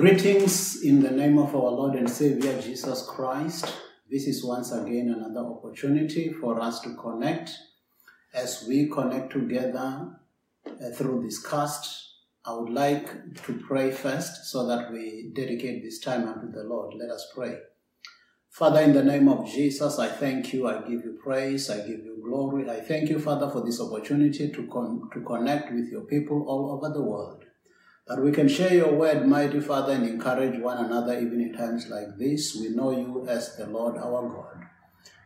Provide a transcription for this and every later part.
Greetings in the name of our Lord and Savior Jesus Christ. This is once again another opportunity for us to connect. As we connect together uh, through this cast, I would like to pray first so that we dedicate this time unto the Lord. Let us pray. Father, in the name of Jesus, I thank you. I give you praise. I give you glory. I thank you, Father, for this opportunity to, con- to connect with your people all over the world. That we can share your word, mighty Father, and encourage one another even in times like this. We know you as the Lord our God.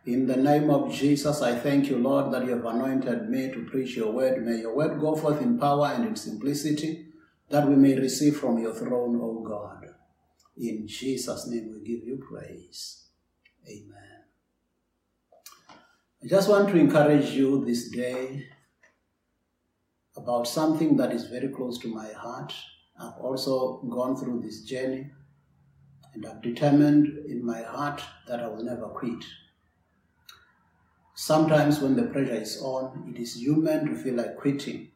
In the name of Jesus, I thank you, Lord, that you have anointed me to preach your word. May your word go forth in power and in simplicity, that we may receive from your throne, O God. In Jesus' name we give you praise. Amen. I just want to encourage you this day about something that is very close to my heart. I've also gone through this journey and I've determined in my heart that I will never quit. Sometimes, when the pressure is on, it is human to feel like quitting.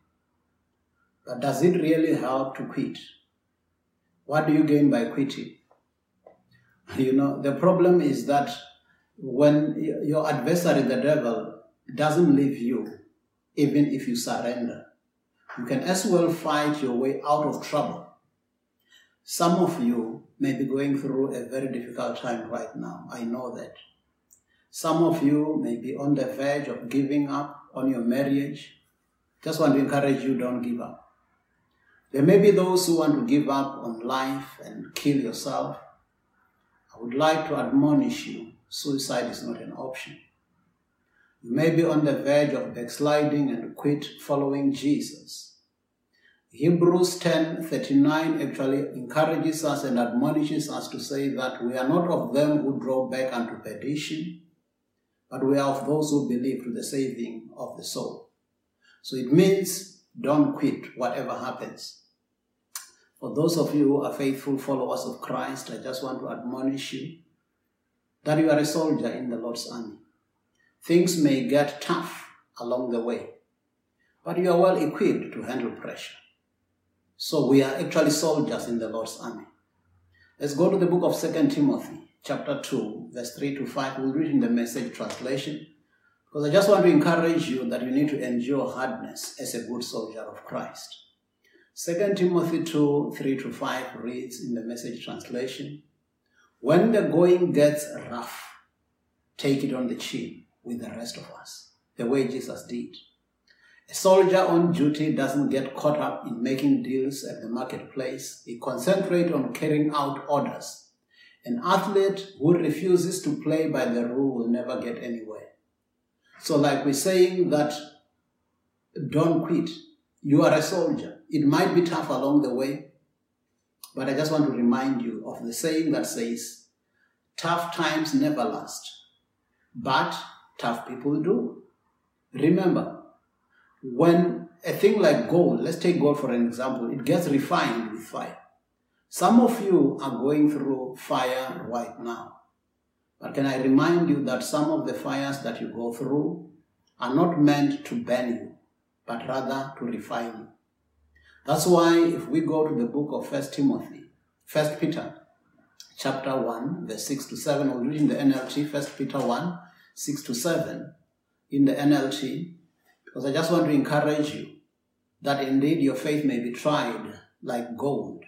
But does it really help to quit? What do you gain by quitting? You know, the problem is that when your adversary, the devil, doesn't leave you, even if you surrender, you can as well fight your way out of trouble. Some of you may be going through a very difficult time right now. I know that. Some of you may be on the verge of giving up on your marriage. Just want to encourage you don't give up. There may be those who want to give up on life and kill yourself. I would like to admonish you suicide is not an option. You may be on the verge of backsliding and quit following Jesus. Hebrews 10:39 actually encourages us and admonishes us to say that we are not of them who draw back unto perdition, but we are of those who believe to the saving of the soul. So it means don't quit whatever happens. For those of you who are faithful followers of Christ, I just want to admonish you that you are a soldier in the Lord's army. Things may get tough along the way, but you are well equipped to handle pressure. So we are actually soldiers in the Lord's army. Let's go to the book of 2 Timothy, chapter 2, verse 3 to 5. We'll read in the message translation because I just want to encourage you that you need to endure hardness as a good soldier of Christ. 2 Timothy 2, 3 to 5 reads in the message translation When the going gets rough, take it on the chin with the rest of us, the way Jesus did. A soldier on duty doesn't get caught up in making deals at the marketplace. He concentrates on carrying out orders. An athlete who refuses to play by the rule will never get anywhere. So, like we're saying that don't quit. You are a soldier. It might be tough along the way, but I just want to remind you of the saying that says, tough times never last, but tough people do. Remember, when a thing like gold, let's take gold for an example, it gets refined with fire. Some of you are going through fire right now. But can I remind you that some of the fires that you go through are not meant to burn you, but rather to refine you. That's why if we go to the book of First Timothy, First Peter, chapter 1, verse 6 to 7, we'll read in the NLT, First Peter 1, 6 to 7, in the NLT, because I just want to encourage you that indeed your faith may be tried like gold,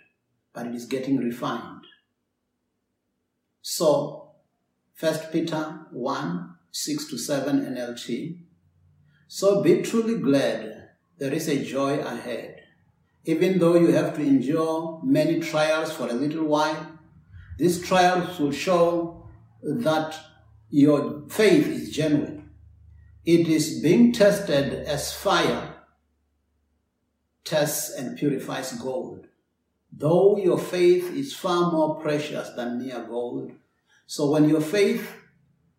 but it is getting refined. So, 1 Peter 1 6 to 7 NLT. So be truly glad there is a joy ahead. Even though you have to endure many trials for a little while, these trials will show that your faith is genuine. It is being tested as fire tests and purifies gold. Though your faith is far more precious than mere gold, so when your faith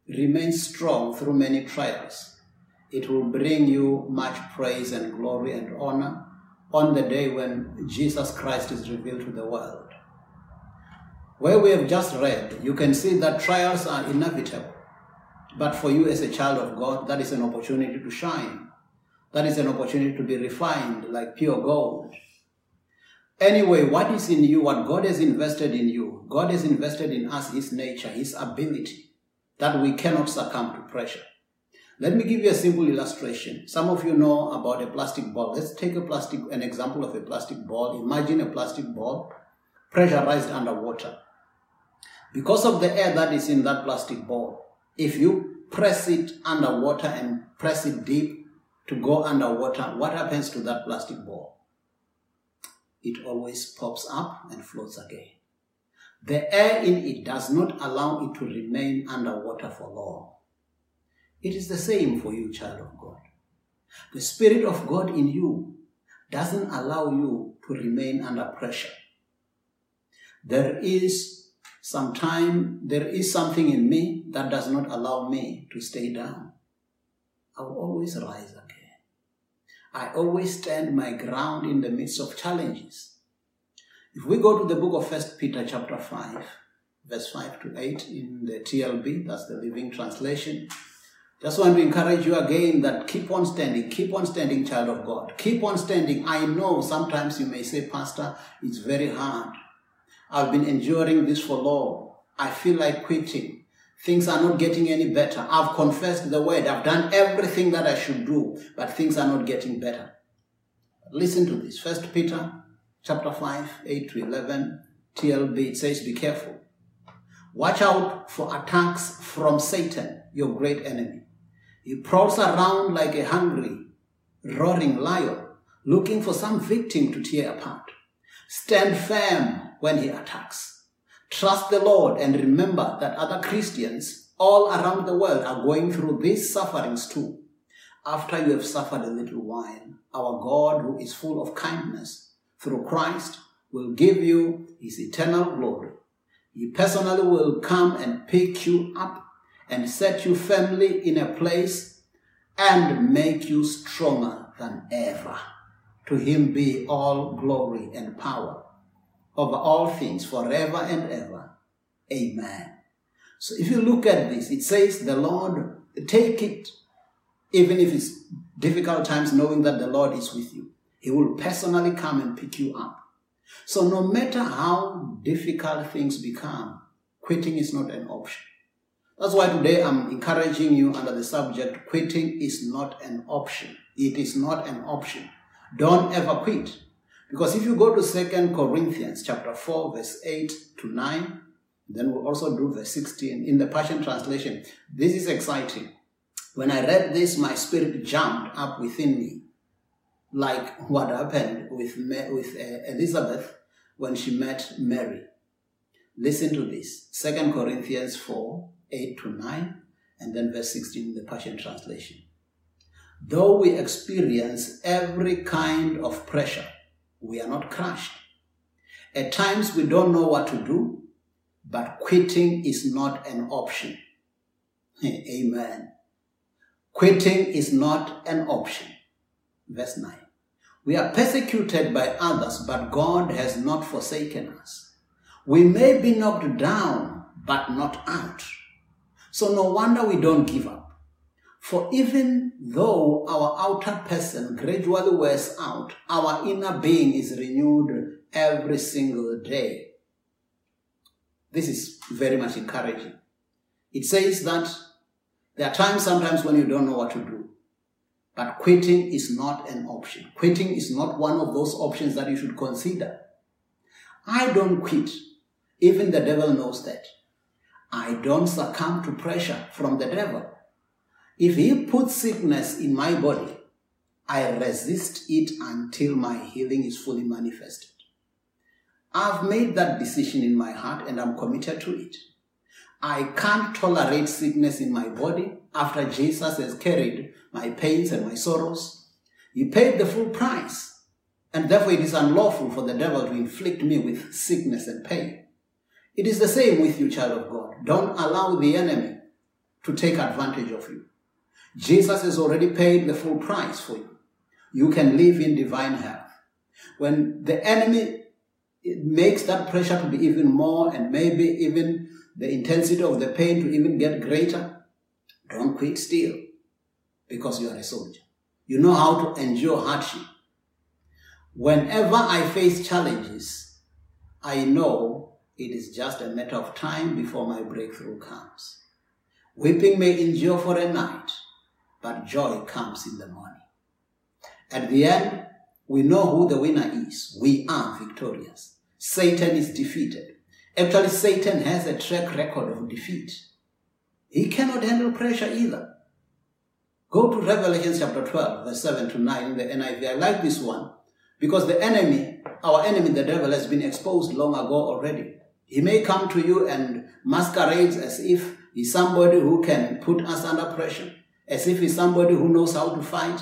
remains strong through many trials, it will bring you much praise and glory and honor on the day when Jesus Christ is revealed to the world. Where we have just read, you can see that trials are inevitable. But for you as a child of God, that is an opportunity to shine. That is an opportunity to be refined like pure gold. Anyway, what is in you, what God has invested in you, God has invested in us His nature, His ability, that we cannot succumb to pressure. Let me give you a simple illustration. Some of you know about a plastic ball. Let's take a plastic, an example of a plastic ball. Imagine a plastic ball pressurized underwater. Because of the air that is in that plastic ball, if you press it underwater and press it deep to go underwater, what happens to that plastic ball? It always pops up and floats again. The air in it does not allow it to remain underwater for long. It is the same for you, child of God. The Spirit of God in you doesn't allow you to remain under pressure. There is some time, there is something in me that does not allow me to stay down. I will always rise again. I always stand my ground in the midst of challenges. If we go to the book of First Peter chapter 5, verse 5 to 8 in the TLB, that's the Living Translation, just want to encourage you again that keep on standing, keep on standing, child of God. Keep on standing. I know sometimes you may say, Pastor, it's very hard. I've been enduring this for long. I feel like quitting. Things are not getting any better. I've confessed the word. I've done everything that I should do, but things are not getting better. Listen to this. First Peter chapter 5, 8 to 11, TLB, it says, Be careful. Watch out for attacks from Satan, your great enemy. He prowls around like a hungry, roaring lion, looking for some victim to tear apart. Stand firm when he attacks. Trust the Lord and remember that other Christians all around the world are going through these sufferings too. After you have suffered a little while, our God, who is full of kindness through Christ, will give you his eternal glory. He personally will come and pick you up and set you firmly in a place and make you stronger than ever. To him be all glory and power over all things forever and ever. Amen. So if you look at this, it says the Lord, take it, even if it's difficult times, knowing that the Lord is with you. He will personally come and pick you up. So no matter how difficult things become, quitting is not an option. That's why today I'm encouraging you under the subject quitting is not an option. It is not an option. Don't ever quit. Because if you go to Second Corinthians chapter 4, verse 8 to 9, then we'll also do verse 16 in the Passion Translation. This is exciting. When I read this, my spirit jumped up within me, like what happened with, with uh, Elizabeth when she met Mary. Listen to this. Second Corinthians 4, 8 to 9, and then verse 16 in the Passion Translation. Though we experience every kind of pressure, we are not crushed. At times we don't know what to do, but quitting is not an option. Amen. Quitting is not an option. Verse 9. We are persecuted by others, but God has not forsaken us. We may be knocked down, but not out. So no wonder we don't give up. For even though our outer person gradually wears out, our inner being is renewed every single day. This is very much encouraging. It says that there are times sometimes when you don't know what to do. But quitting is not an option. Quitting is not one of those options that you should consider. I don't quit. Even the devil knows that. I don't succumb to pressure from the devil. If he puts sickness in my body, I resist it until my healing is fully manifested. I've made that decision in my heart and I'm committed to it. I can't tolerate sickness in my body after Jesus has carried my pains and my sorrows. He paid the full price, and therefore it is unlawful for the devil to inflict me with sickness and pain. It is the same with you, child of God. Don't allow the enemy to take advantage of you. Jesus has already paid the full price for you. You can live in divine health. When the enemy makes that pressure to be even more and maybe even the intensity of the pain to even get greater, don't quit still because you are a soldier. You know how to endure hardship. Whenever I face challenges, I know it is just a matter of time before my breakthrough comes. Weeping may endure for a night, but joy comes in the morning. At the end, we know who the winner is. We are victorious. Satan is defeated. Actually, Satan has a track record of defeat. He cannot handle pressure either. Go to Revelation chapter 12, verse 7 to 9 in the NIV. I like this one because the enemy, our enemy, the devil, has been exposed long ago already. He may come to you and masquerades as if he's somebody who can put us under pressure, as if he's somebody who knows how to fight.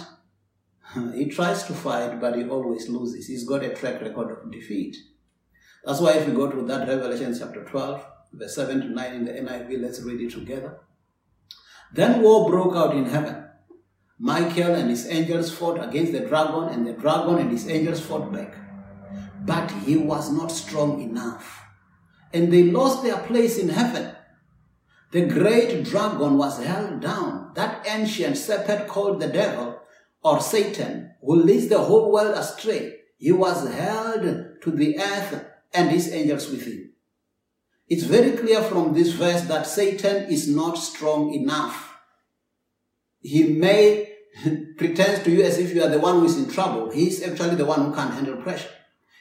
He tries to fight, but he always loses. He's got a track record of defeat. That's why if you go to that Revelation chapter 12, verse 7 to 9 in the NIV, let's read it together. Then war broke out in heaven. Michael and his angels fought against the dragon, and the dragon and his angels fought back. But he was not strong enough. And they lost their place in heaven. The great dragon was held down. That ancient serpent called the devil or Satan, who leads the whole world astray, he was held to the earth and his angels with him. It's very clear from this verse that Satan is not strong enough. He may pretend to you as if you are the one who is in trouble. He's actually the one who can't handle pressure.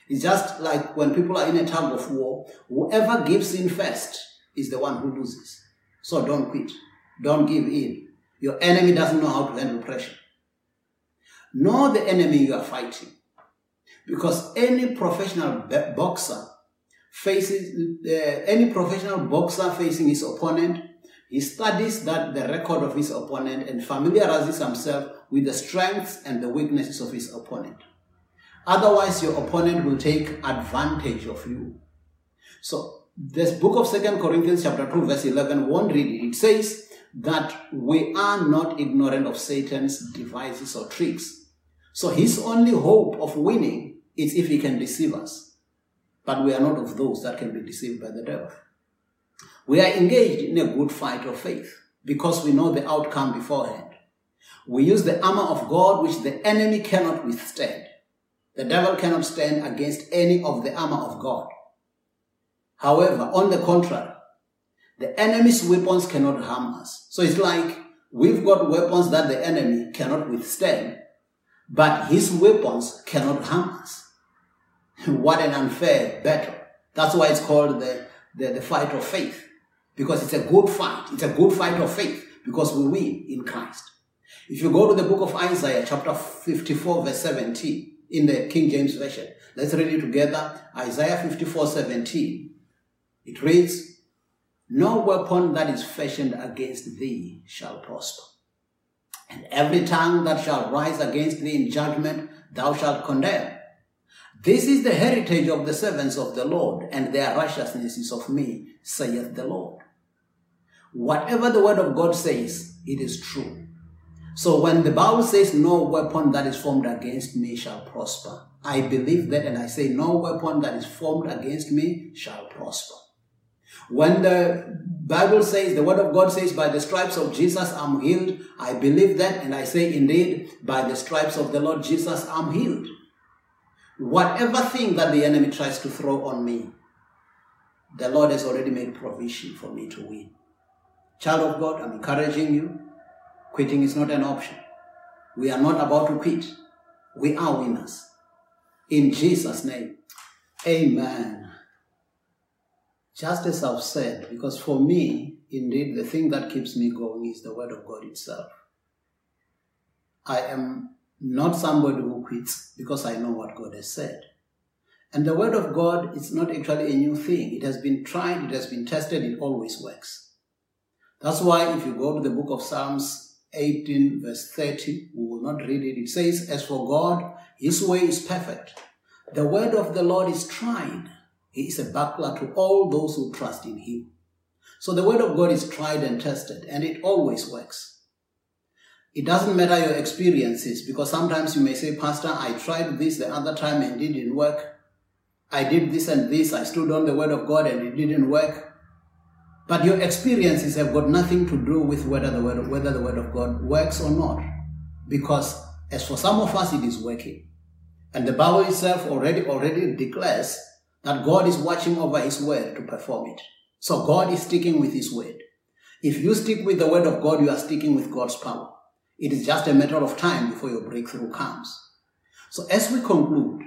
It's just like when people are in a tug of war, whoever gives in first is the one who loses. So don't quit. Don't give in. Your enemy doesn't know how to handle pressure. Know the enemy you are fighting. Because any professional boxer faces, uh, any professional boxer facing his opponent, he studies that the record of his opponent and familiarizes himself with the strengths and the weaknesses of his opponent. Otherwise, your opponent will take advantage of you. So, this book of Second Corinthians chapter 2 verse 11 won't read it. It says that we are not ignorant of Satan's devices or tricks. So his only hope of winning is if he can deceive us. But we are not of those that can be deceived by the devil. We are engaged in a good fight of faith because we know the outcome beforehand. We use the armor of God which the enemy cannot withstand. The devil cannot stand against any of the armor of God. However, on the contrary, the enemy's weapons cannot harm us. So it's like we've got weapons that the enemy cannot withstand, but his weapons cannot harm us. what an unfair battle. That's why it's called the, the, the fight of faith. Because it's a good fight. It's a good fight of faith because we win in Christ. If you go to the book of Isaiah, chapter 54, verse 17, in the King James Version, let's read it together. Isaiah 54, 17. It reads, No weapon that is fashioned against thee shall prosper and every tongue that shall rise against thee in judgment thou shalt condemn. This is the heritage of the servants of the Lord, and their righteousness is of me, saith the Lord. Whatever the word of God says, it is true. So when the Bible says, No weapon that is formed against me shall prosper, I believe that and I say, No weapon that is formed against me shall prosper. When the Bible says, the word of God says, by the stripes of Jesus I'm healed, I believe that and I say indeed, by the stripes of the Lord Jesus I'm healed. Whatever thing that the enemy tries to throw on me, the Lord has already made provision for me to win. Child of God, I'm encouraging you. Quitting is not an option. We are not about to quit. We are winners. In Jesus' name, amen. Just as I've said, because for me, indeed, the thing that keeps me going is the Word of God itself. I am not somebody who quits because I know what God has said. And the Word of God is not actually a new thing. It has been tried, it has been tested, it always works. That's why if you go to the book of Psalms 18, verse 30, we will not read it. It says, As for God, his way is perfect. The word of the Lord is tried. He is a buckler to all those who trust in him. So the word of God is tried and tested, and it always works. It doesn't matter your experiences, because sometimes you may say, Pastor, I tried this the other time and it didn't work. I did this and this, I stood on the word of God and it didn't work. But your experiences have got nothing to do with whether the word of, whether the word of God works or not. Because as for some of us, it is working. And the Bible itself already already declares that God is watching over his word to perform it. So God is sticking with his word. If you stick with the word of God, you are sticking with God's power. It is just a matter of time before your breakthrough comes. So as we conclude,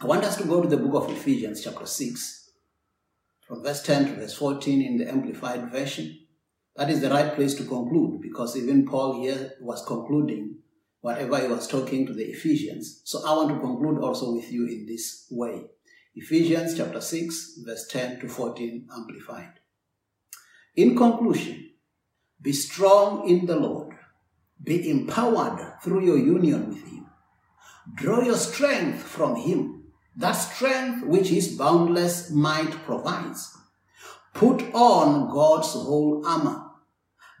I want us to go to the book of Ephesians, chapter 6, from verse 10 to verse 14 in the Amplified Version. That is the right place to conclude because even Paul here was concluding whatever he was talking to the Ephesians. So I want to conclude also with you in this way. Ephesians chapter 6, verse 10 to 14, Amplified. In conclusion, be strong in the Lord. Be empowered through your union with Him. Draw your strength from Him, that strength which His boundless might provides. Put on God's whole armor,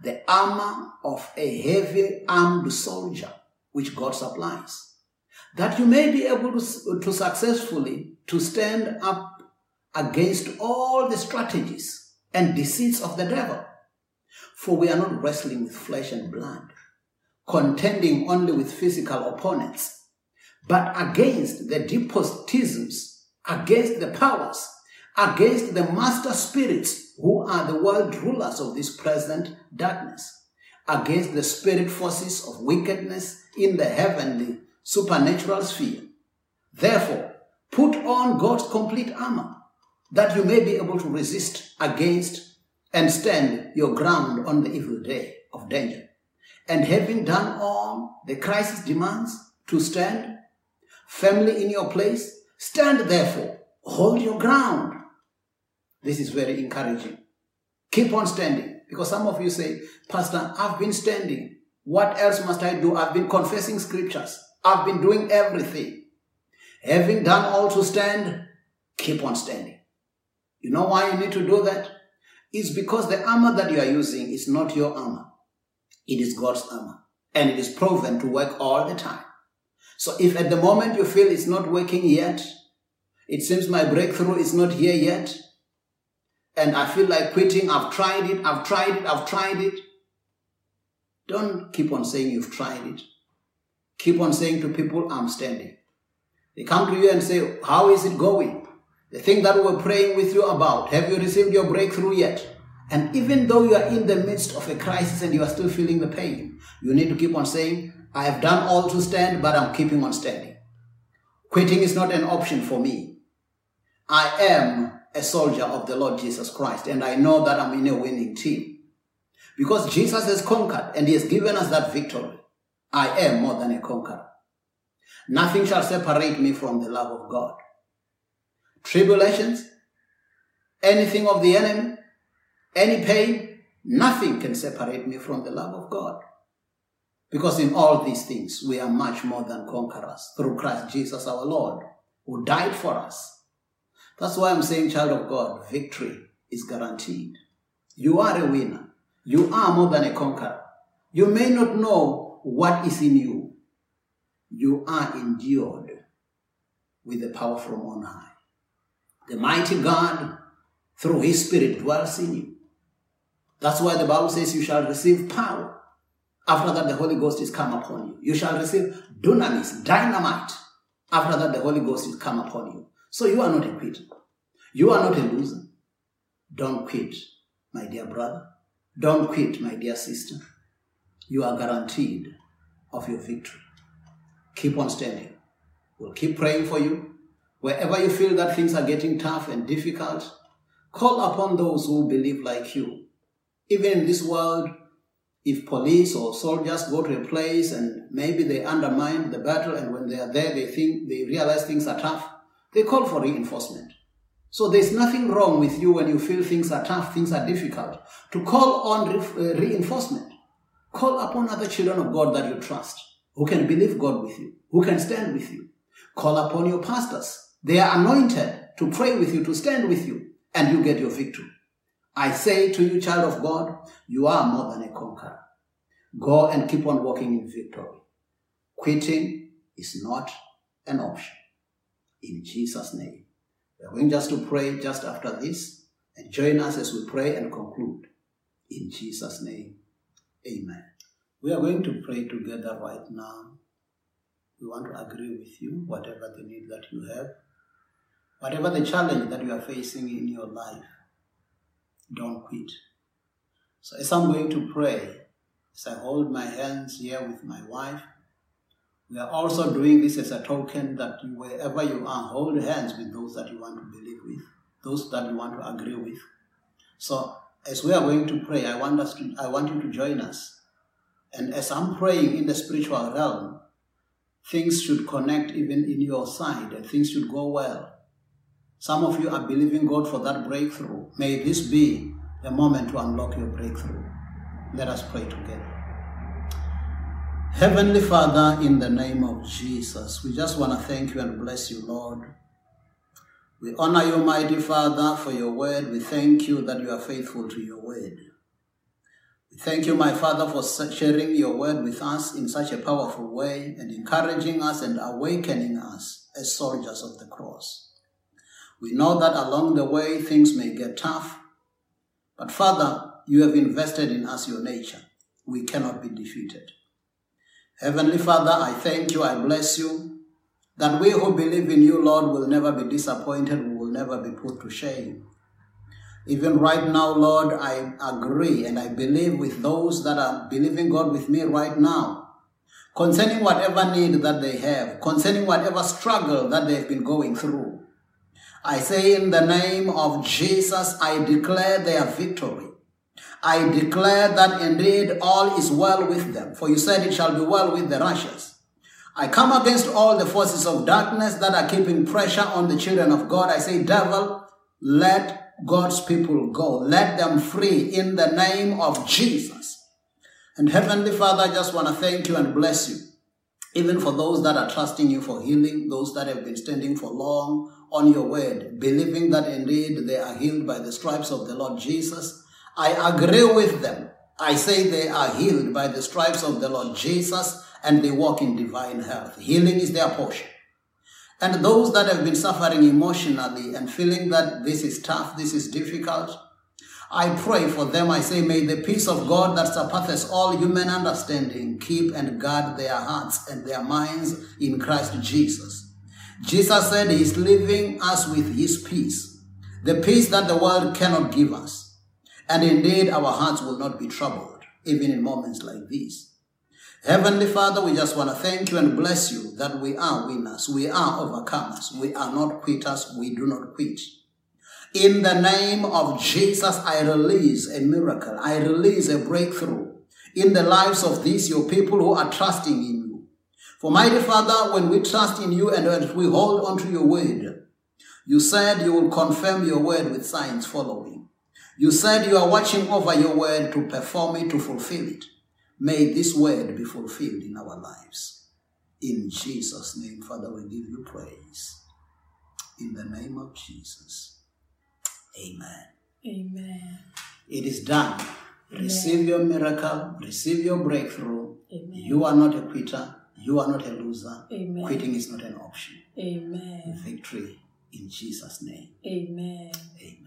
the armor of a heavy armed soldier, which God supplies, that you may be able to, to successfully to stand up against all the strategies and deceits of the devil. For we are not wrestling with flesh and blood, contending only with physical opponents, but against the despotisms, against the powers, against the master spirits who are the world rulers of this present darkness, against the spirit forces of wickedness in the heavenly supernatural sphere. Therefore, put on God's complete armor that you may be able to resist against and stand your ground on the evil day of danger. And having done all the crisis demands to stand firmly in your place, stand therefore, hold your ground. This is very encouraging. Keep on standing because some of you say, Pastor, I've been standing. What else must I do? I've been confessing scriptures. I've been doing everything. Having done all to stand, keep on standing. You know why you need to do that? It's because the armor that you are using is not your armor. It is God's armor. And it is proven to work all the time. So if at the moment you feel it's not working yet, it seems my breakthrough is not here yet, and I feel like quitting, I've tried it, I've tried it, I've tried it. Don't keep on saying you've tried it. Keep on saying to people, I'm standing. They come to you and say, How is it going? The thing that we were praying with you about, have you received your breakthrough yet? And even though you are in the midst of a crisis and you are still feeling the pain, you need to keep on saying, I have done all to stand, but I'm keeping on standing. Quitting is not an option for me. I am a soldier of the Lord Jesus Christ, and I know that I'm in a winning team. Because Jesus has conquered and He has given us that victory. I am more than a conqueror. Nothing shall separate me from the love of God. Tribulations, anything of the enemy, any pain, nothing can separate me from the love of God. Because in all these things, we are much more than conquerors through Christ Jesus our Lord, who died for us. That's why I'm saying, child of God, victory is guaranteed. You are a winner. You are more than a conqueror. You may not know what is in you. You are endured with the power from on high. The mighty God, through his spirit, dwells in you. That's why the Bible says you shall receive power. After that, the Holy Ghost is come upon you. You shall receive dunamis, dynamite. After that, the Holy Ghost is come upon you. So you are not a quitter. You are not a loser. Don't quit, my dear brother. Don't quit, my dear sister. You are guaranteed of your victory. Keep on standing. We'll keep praying for you. Wherever you feel that things are getting tough and difficult, call upon those who believe like you. Even in this world, if police or soldiers go to a place and maybe they undermine the battle and when they are there they think they realize things are tough, they call for reinforcement. So there's nothing wrong with you when you feel things are tough, things are difficult, to call on re- uh, reinforcement. Call upon other children of God that you trust, who can believe God with you, who can stand with you. Call upon your pastors. They are anointed to pray with you, to stand with you, and you get your victory. I say to you, child of God, you are more than a conqueror. Go and keep on walking in victory. Quitting is not an option. In Jesus' name. We're going just to pray just after this and join us as we pray and conclude. In Jesus' name, amen. We are going to pray together right now. We want to agree with you, whatever the need that you have, whatever the challenge that you are facing in your life. Don't quit. So, as I'm going to pray, as I hold my hands here with my wife, we are also doing this as a token that wherever you are, hold hands with those that you want to believe with, those that you want to agree with. So, as we are going to pray, I want us to, I want you to join us. And as I'm praying in the spiritual realm, things should connect even in your side and things should go well. Some of you are believing God for that breakthrough. May this be the moment to unlock your breakthrough. Let us pray together. Heavenly Father, in the name of Jesus, we just want to thank you and bless you, Lord. We honor you, mighty Father, for your word. We thank you that you are faithful to your word. Thank you, my Father, for sharing your word with us in such a powerful way and encouraging us and awakening us as soldiers of the cross. We know that along the way things may get tough, but Father, you have invested in us your nature. We cannot be defeated. Heavenly Father, I thank you, I bless you, that we who believe in you, Lord, will never be disappointed, we will never be put to shame. Even right now, Lord, I agree and I believe with those that are believing God with me right now concerning whatever need that they have, concerning whatever struggle that they've been going through. I say in the name of Jesus, I declare their victory. I declare that indeed all is well with them, for you said it shall be well with the righteous. I come against all the forces of darkness that are keeping pressure on the children of God. I say, devil, let God's people go. Let them free in the name of Jesus. And Heavenly Father, I just want to thank you and bless you. Even for those that are trusting you for healing, those that have been standing for long on your word, believing that indeed they are healed by the stripes of the Lord Jesus. I agree with them. I say they are healed by the stripes of the Lord Jesus and they walk in divine health. Healing is their portion. And those that have been suffering emotionally and feeling that this is tough, this is difficult, I pray for them. I say, may the peace of God that surpasses all human understanding keep and guard their hearts and their minds in Christ Jesus. Jesus said he is leaving us with his peace, the peace that the world cannot give us. And indeed, our hearts will not be troubled, even in moments like these. Heavenly Father, we just want to thank you and bless you that we are winners. We are overcomers. We are not quitters. We do not quit. In the name of Jesus, I release a miracle. I release a breakthrough in the lives of these, your people who are trusting in you. For mighty Father, when we trust in you and when we hold on to your word, you said you will confirm your word with signs following. You said you are watching over your word to perform it, to fulfill it. May this word be fulfilled in our lives. In Jesus' name, Father, we give you praise. In the name of Jesus. Amen. Amen. It is done. Amen. Receive your miracle, receive your breakthrough. Amen. You are not a quitter, you are not a loser. Amen. Quitting is not an option. Amen. Victory in Jesus' name. Amen. Amen.